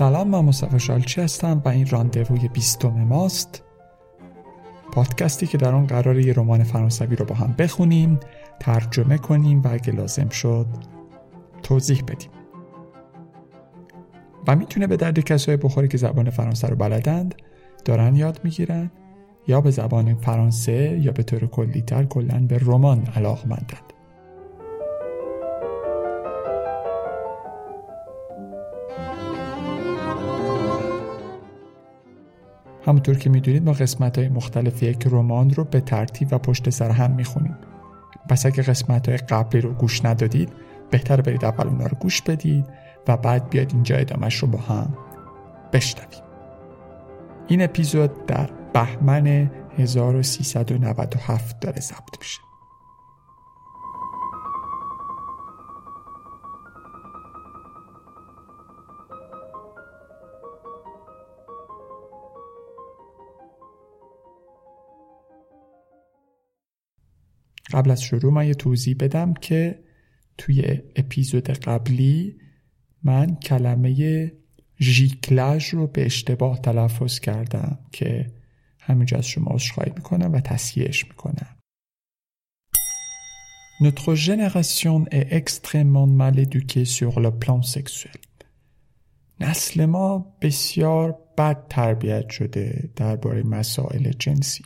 سلام من مصطفی شالچی هستم و این راندووی بیستم ماست. پادکستی که در آن قرار یه رمان فرانسوی رو با هم بخونیم ترجمه کنیم و اگه لازم شد توضیح بدیم. و می‌تونه به درد کسایی بخوره که زبان فرانسه رو بلدند دارن یاد می‌گیرن یا به زبان فرانسه یا به طور کلیتر کلا به رمان علاقمندند. همونطور که می‌دونید ما قسمت های مختلف یک رمان رو به ترتیب و پشت سر هم می‌خونیم. پس اگه قسمت های قبلی رو گوش ندادید بهتر برید اول اونا رو گوش بدید و بعد بیاید اینجا ادامش رو با هم بشنویم. این اپیزود در بهمن 1397 داره ضبط میشه. قبل از شروع من یه توضیح بدم که توی اپیزود قبلی من کلمه ژیکلاژ رو به اشتباه تلفظ کردم که همینجا از شما عذرخواهی می‌کنم و تصحیحش می‌کنم Notre génération est extrêmement mal éduquée sur le plan sexuel. نسل ما بسیار بد تربیت شده درباره مسائل جنسی.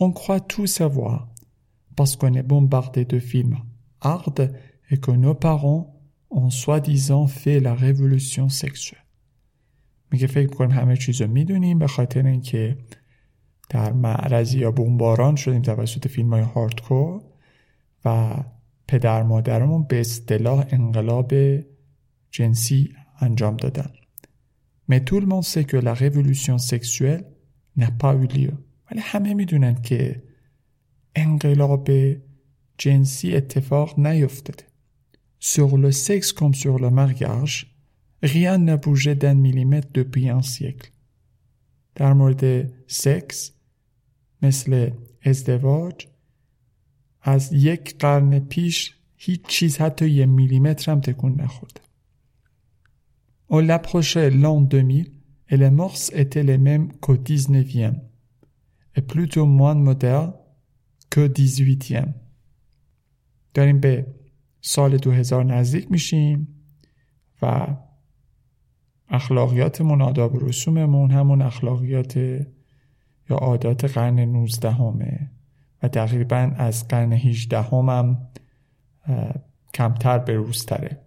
On croit tout savoir parce qu'on est bombardé de films hard et que nos parents ont soi-disant fait la révolution sexuelle. میگه فکر می‌کنیم همه چیز رو می‌دونیم به خاطر اینکه در معرضی یا بمباران شدیم توسط فیلم های هاردکور و پدر مادرمون به اصطلاح انقلاب جنسی انجام دادن. Mais tout le monde sait que la révolution sexuelle n'a pas eu lieu. ولی همه می‌دونن که انقلاب جنسی اتفاق نیفتاده. Sur le sexe comme sur le mariage, rien n'a bougé d'un millimètre depuis un siècle. در مورد سکس مثل ازدواج از یک قرن پیش هیچ چیز حتی یه میلیمتر هم تکون نخورده. On l'approchait l'an 2000 et les mœurs étaient les mêmes qu'au 19e et plutôt moins modernes که 18 داریم به سال 2000 نزدیک میشیم و اخلاقیاتمون آداب و رسوممون همون اخلاقیات یا عادات قرن 19 همه و تقریبا از قرن 18 هم کمتر به روز تره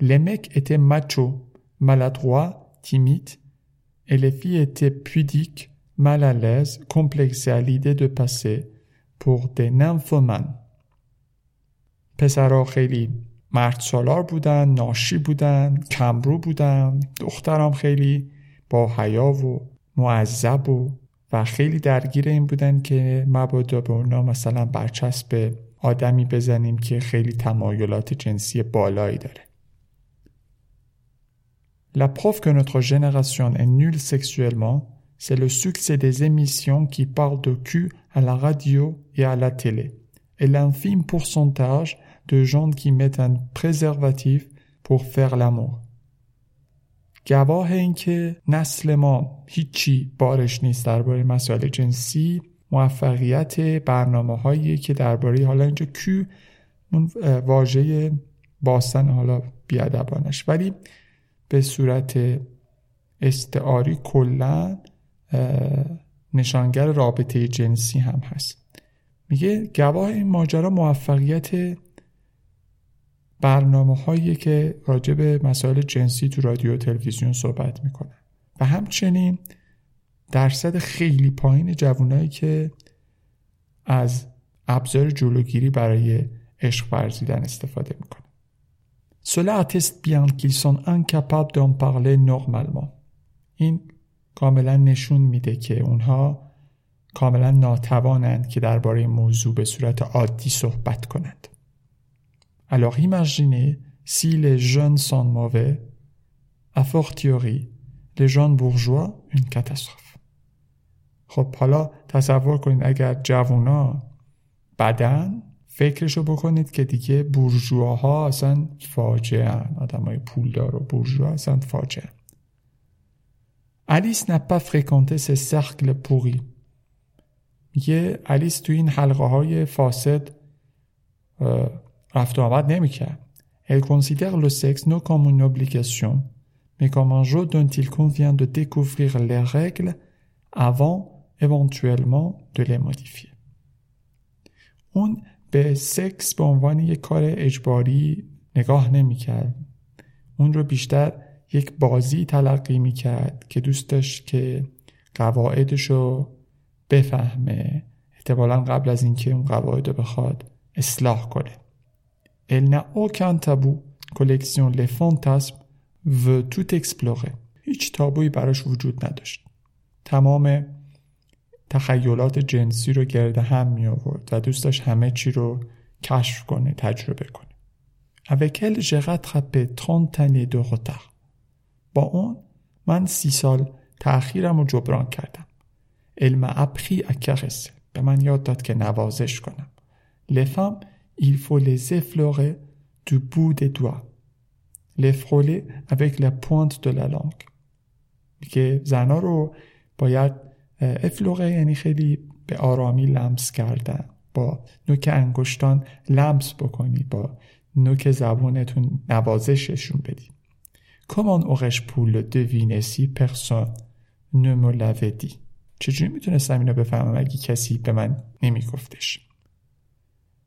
لمک était macho, maladroit, timide. Et les filles étaient pudiques, mal à l'aise, pour des nymphomanes. پسرها خیلی مرد سالار بودن ناشی بودن کمرو بودن دخترام خیلی با حیا و معذب و و خیلی درگیر این بودن که مبادا به اونا مثلا برچسب آدمی بزنیم که خیلی تمایلات جنسی بالایی داره La preuve que notre génération est nulle sexuellement, c'est le succès des émissions qui parlent de cul à la radio et à la télé, et l'infime pourcentage de gens qui mettent un préservatif pour faire l'amour. گواه این که نسل ما هیچی بارش نیست درباره مسائل جنسی موفقیت برنامه هایی که درباره حالا اینجا کو واژه باستن حالا بیادبانش ولی به صورت استعاری کلا نشانگر رابطه جنسی هم هست. میگه گواه این ماجرا موفقیت برنامه هایی که راجع به مسائل جنسی تو رادیو و تلویزیون صحبت می‌کنن و همچنین درصد خیلی پایین جوانایی که از ابزار جلوگیری برای عشق ورزیدن استفاده می‌کنن Cela atteste bien qu'ils sont incapables d'en parler. این کاملا نشون میده که اونها کاملا ناتوانند که درباره موضوع به صورت عادی صحبت کنند. Alors imaginez si les jeunes sont mauvais, a fortiori les jeunes bourgeois, une catastrophe. خب حالا تصور کنید اگر جوونا بدن فکرشو بکنید که دیگه بورژواها اصلا فاجعه هن. آدم های پولدار و بورژوا اصلا فاجعه Alice n'a pas fréquenté ces cercles pourris. میگه الیس تو این حلقه های فاسد رفت و آمد نمیکرد. Elle considère le sexe non comme une obligation, mais comme un jeu dont il convient de découvrir les règles avant éventuellement de les modifier. اون به سکس به عنوان یک کار اجباری نگاه نمیکرد. اون رو بیشتر یک بازی تلقی می‌کرد که دوست داشت که قواعدش رو بفهمه احتمالا قبل از اینکه اون قواعد رو بخواد اصلاح کنه Elle n'a aucun tabou. Collection Les Fantasmes veut tout explorer. هیچ تابویی براش وجود نداشت. تمام تخیلات جنسی رو گرد هم می آورد و دوست داشت همه چی رو کشف کنه تجربه کنه. Avec elle, j'ai rattrapé 30 années de retard. با اون من سی سال تأخیرم رو جبران کردم. Appris à caresser. به من یاد داد که نوازش کنم. Femmes il faut les effleurer du bout des doigts. Les frôler avec la pointe de la langue. که زنا رو باید افلوغه یعنی خیلی به آرامی لمس کردن با نوک انگشتان لمس بکنی با نوک زبونتون نوازششون بدی Comment aurais-je pu le deviner si personne ne me l'avait dit چجوری می‌تونستم اینو بفهمم اگه کسی به من نمیگفتش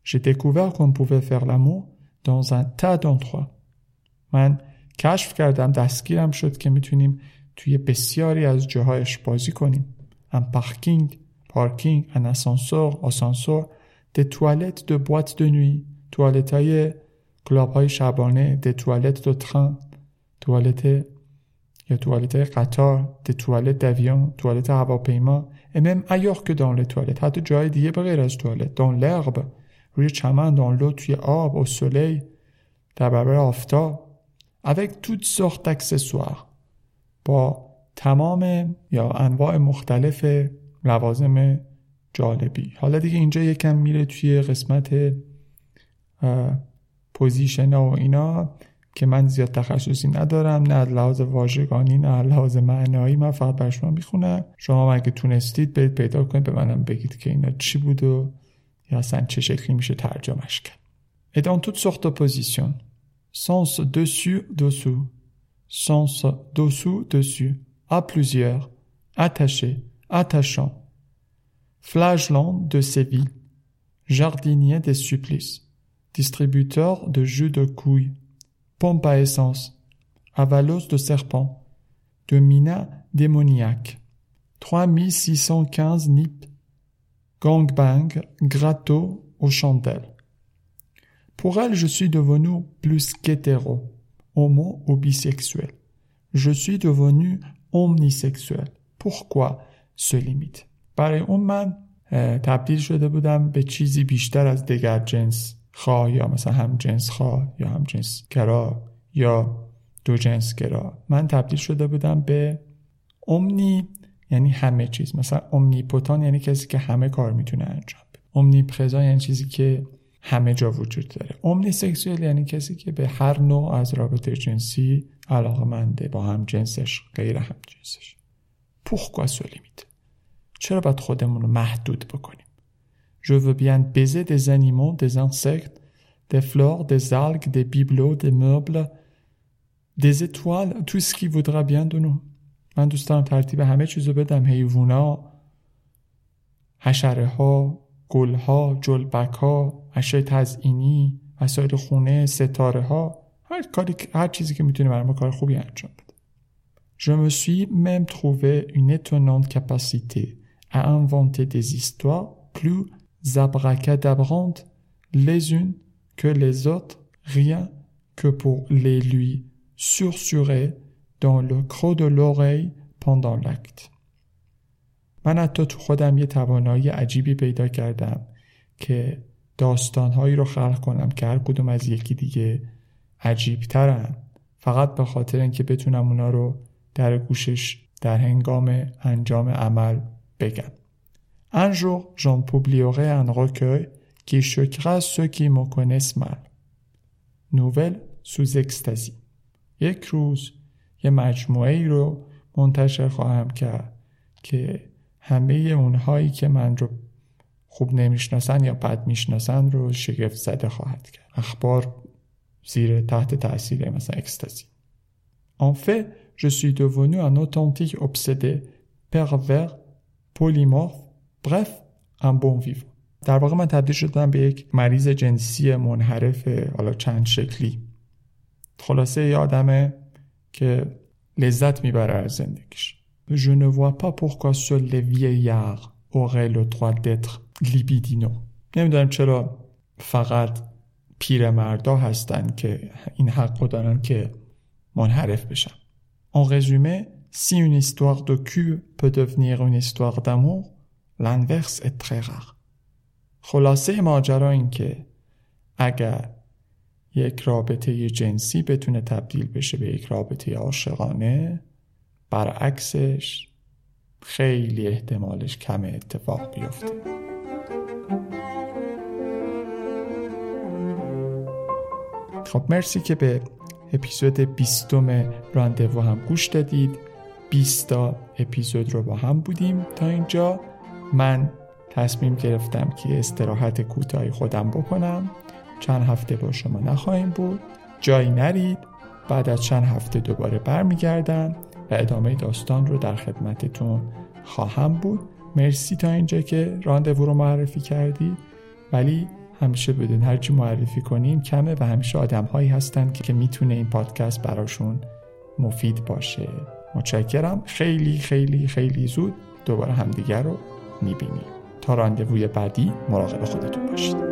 J'ai découvert qu'on pouvait faire l'amour dans un tas d'endroits. من کشف کردم دستگیرم شد که می‌تونیم توی بسیاری از جاهایش بازی کنیم. un parking, parking, un ascenseur, ascenseur, des toilettes de boîte de nuit, توالت های کلاب های شبانه, des toilettes de train, توالت یا توالت قطار, toilettes d'avion, توالت هواپیما, et même ailleurs que dans toilettes, حتی جای دیگه بغیر از توالت, dans l'herbe, روی چمن دانلو توی آب و سلی در برابر آفتاب. Avec toutes sortes d'accessoires. با تمام یا انواع مختلف لوازم جالبی. حالا دیگه اینجا یکم میره توی قسمت پوزیشن و اینا. که من زیاد تخصصی ندارم نه لحاظ واژگانی نه لحاظ معنایی من فقط بر شما می‌خونم شما اگه تونستید برید پیدا کنید به منم بگید که اینا چی بود و یا اصلا چه شکلی میشه ترجمهش کرد et dans toutes sortes de positions sens dessus dessous sens dessous dessus à plusieurs attaché attachant flagellant de Séville jardinier des supplices distributeur de jus de couilles pompe à essence avalos de serpent de mina démoniaque 3615 nippes gangbang, gratto aux chandelles. Pour elle, je suis devenu plus qu'hétéro, homo ou bisexuel. Je suis devenu omnisexuel. Pourquoi ce limite برای اون من تبدیل شده بودم به چیزی بیشتر از دیگر جنس خواه یا مثلا هم جنس خواه یا هم جنس گرا یا دو جنس گرا. من تبدیل شده بودم به امنی یعنی همه چیز. مثلا امنیپوتان یعنی کسی که همه کار می‌تونه انجام بده. امنیپرزان یعنی چیزی که همه جا وجود داره. امنی سکسوال یعنی کسی که به هر نوع از رابطه جنسی علاقه منده با هم جنسش غیر هم جنسش. پوخ limite چرا باید خودمون رو محدود بکنیم؟ Je veux bien baiser des animaux, des insectes, des fleurs, des algues, des bibelots, des meubles, des étoiles, tout ce qui voudra bien de nous. من دوست دارم ترتیب همه چیزو بدم حیوونا حشره ها گل ها جلبک ها اشیاء تزئینی وسایل خونه ستاره ها هر کاری هر چیزی که میتونه برای ما کار خوبی انجام بده Je me suis même trouvé une étonnante capacité à inventer des histoires plus abracadabrantes les unes que les autres, rien que pour les lui sursurer dans le creux de l'oreille pendant l'acte. من حتی تو خودم یه توانایی عجیبی پیدا کردم که داستانهایی رو خلق کنم که هر کدوم از یکی دیگه عجیب ترن فقط به خاطر اینکه بتونم اونا رو در گوشش در هنگام انجام عمل بگم. Un jour, j'en publierai un recueil qui choquera ceux qui me connaissent mal. Nouvelle sous extasie. یک روز یه مجموعه ای رو منتشر خواهم کرد که همه اونهایی که من رو خوب نمی‌شناسن یا بد می‌شناسن رو شگفت زده خواهد کرد اخبار زیر تحت تاثیر مثلا اکستازی En fait, je suis devenu un authentique obsédé, pervers, polymorphe, bref, un bon vivant. در واقع من تبدیل شدم به یک مریض جنسی منحرف حالا چند شکلی خلاصه یه آدمه که لذت می‌بره از زندگیش Je ne vois pas pourquoi seuls les vieillards auraient le droit d'être libidinaux. نمی‌دونم چرا فقط پیرمردا هستن که این حق دارن که منحرف بشن. En résumé, si une histoire de cul peut devenir une histoire d'amour, l'inverse est très rare. خلاصه ماجرا این که اگر یک رابطه جنسی بتونه تبدیل بشه به یک رابطه عاشقانه برعکسش خیلی احتمالش کم اتفاق بیفته. خب مرسی که به اپیزود بیستم راندوو هم گوش دادید. بیستا اپیزود رو با هم بودیم. تا اینجا من تصمیم گرفتم که استراحت کوتاهی خودم بکنم. چند هفته با شما نخواهیم بود. جایی نرید. بعد از چند هفته دوباره برمیگردم و ادامه داستان رو در خدمتتون خواهم بود. مرسی تا اینجا که راندوو رو معرفی کردی. ولی همیشه بدون هرچی معرفی کنیم کمه و همیشه آدم هایی هستن که می‌تونه این پادکست براشون مفید باشه. متشکرم. خیلی خیلی خیلی زود دوباره همدیگر رو می‌بینیم تا راندووی بعدی مراقب خودتون باشید.